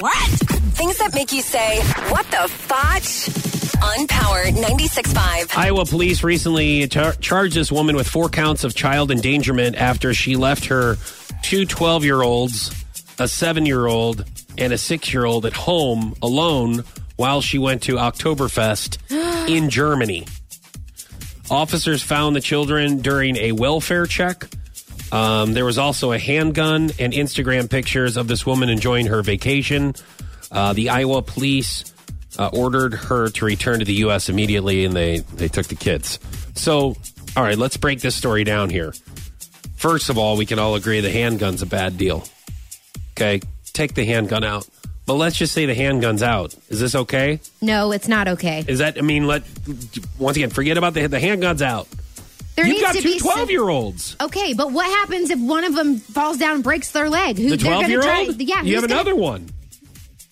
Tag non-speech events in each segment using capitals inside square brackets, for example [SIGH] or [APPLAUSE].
What? Things that make you say, what the fotch? On Power 96.5. Iowa police recently char- charged this woman with four counts of child endangerment after she left her two 12 year olds, a seven year old, and a six year old at home alone while she went to Oktoberfest [GASPS] in Germany. Officers found the children during a welfare check. Um, there was also a handgun and Instagram pictures of this woman enjoying her vacation. Uh, the Iowa police uh, ordered her to return to the U.S. immediately, and they they took the kids. So, all right, let's break this story down here. First of all, we can all agree the handgun's a bad deal. Okay, take the handgun out. But let's just say the handgun's out. Is this okay? No, it's not okay. Is that? I mean, let once again forget about the the handgun's out. There You've needs got to two be some- 12 year olds. Okay, but what happens if one of them falls down and breaks their leg? Who The 12 gonna year drive? old? Yeah, You have gonna- another one.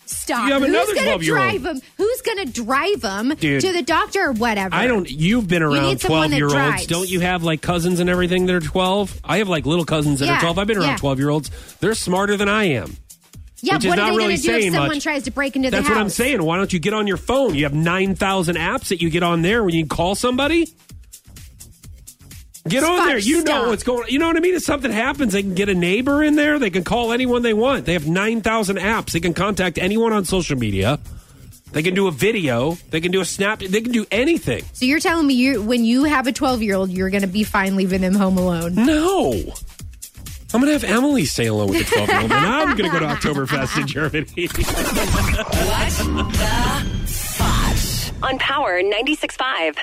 Stop. You have Who's another gonna 12-year-old. drive them? Who's going to drive them Dude. to the doctor or whatever? I don't. You've been around someone twelve year olds, don't you? Have like cousins and everything that are twelve. I have like little cousins that Yeah, are twelve. I've been around yeah. twelve year olds. They're smarter than I am. Yeah, which what are they really going to do if someone much. tries to break into That's the house? That's what I'm saying. Why don't you get on your phone? You have nine thousand apps that you get on there when you call somebody. Get on there. You know what's going. You know what I mean. If something happens, they can get a neighbor in there. They can call anyone they want. They have nine thousand apps. They can contact anyone on social media. They can do a video. They can do a snap. They can do anything. So you're telling me you when you have a 12 year old, you're going to be fine leaving them home alone? No. I'm going to have Emily stay alone with the 12 year old, and I'm going to go to Oktoberfest in Germany. What the fotch? On Power 96.5.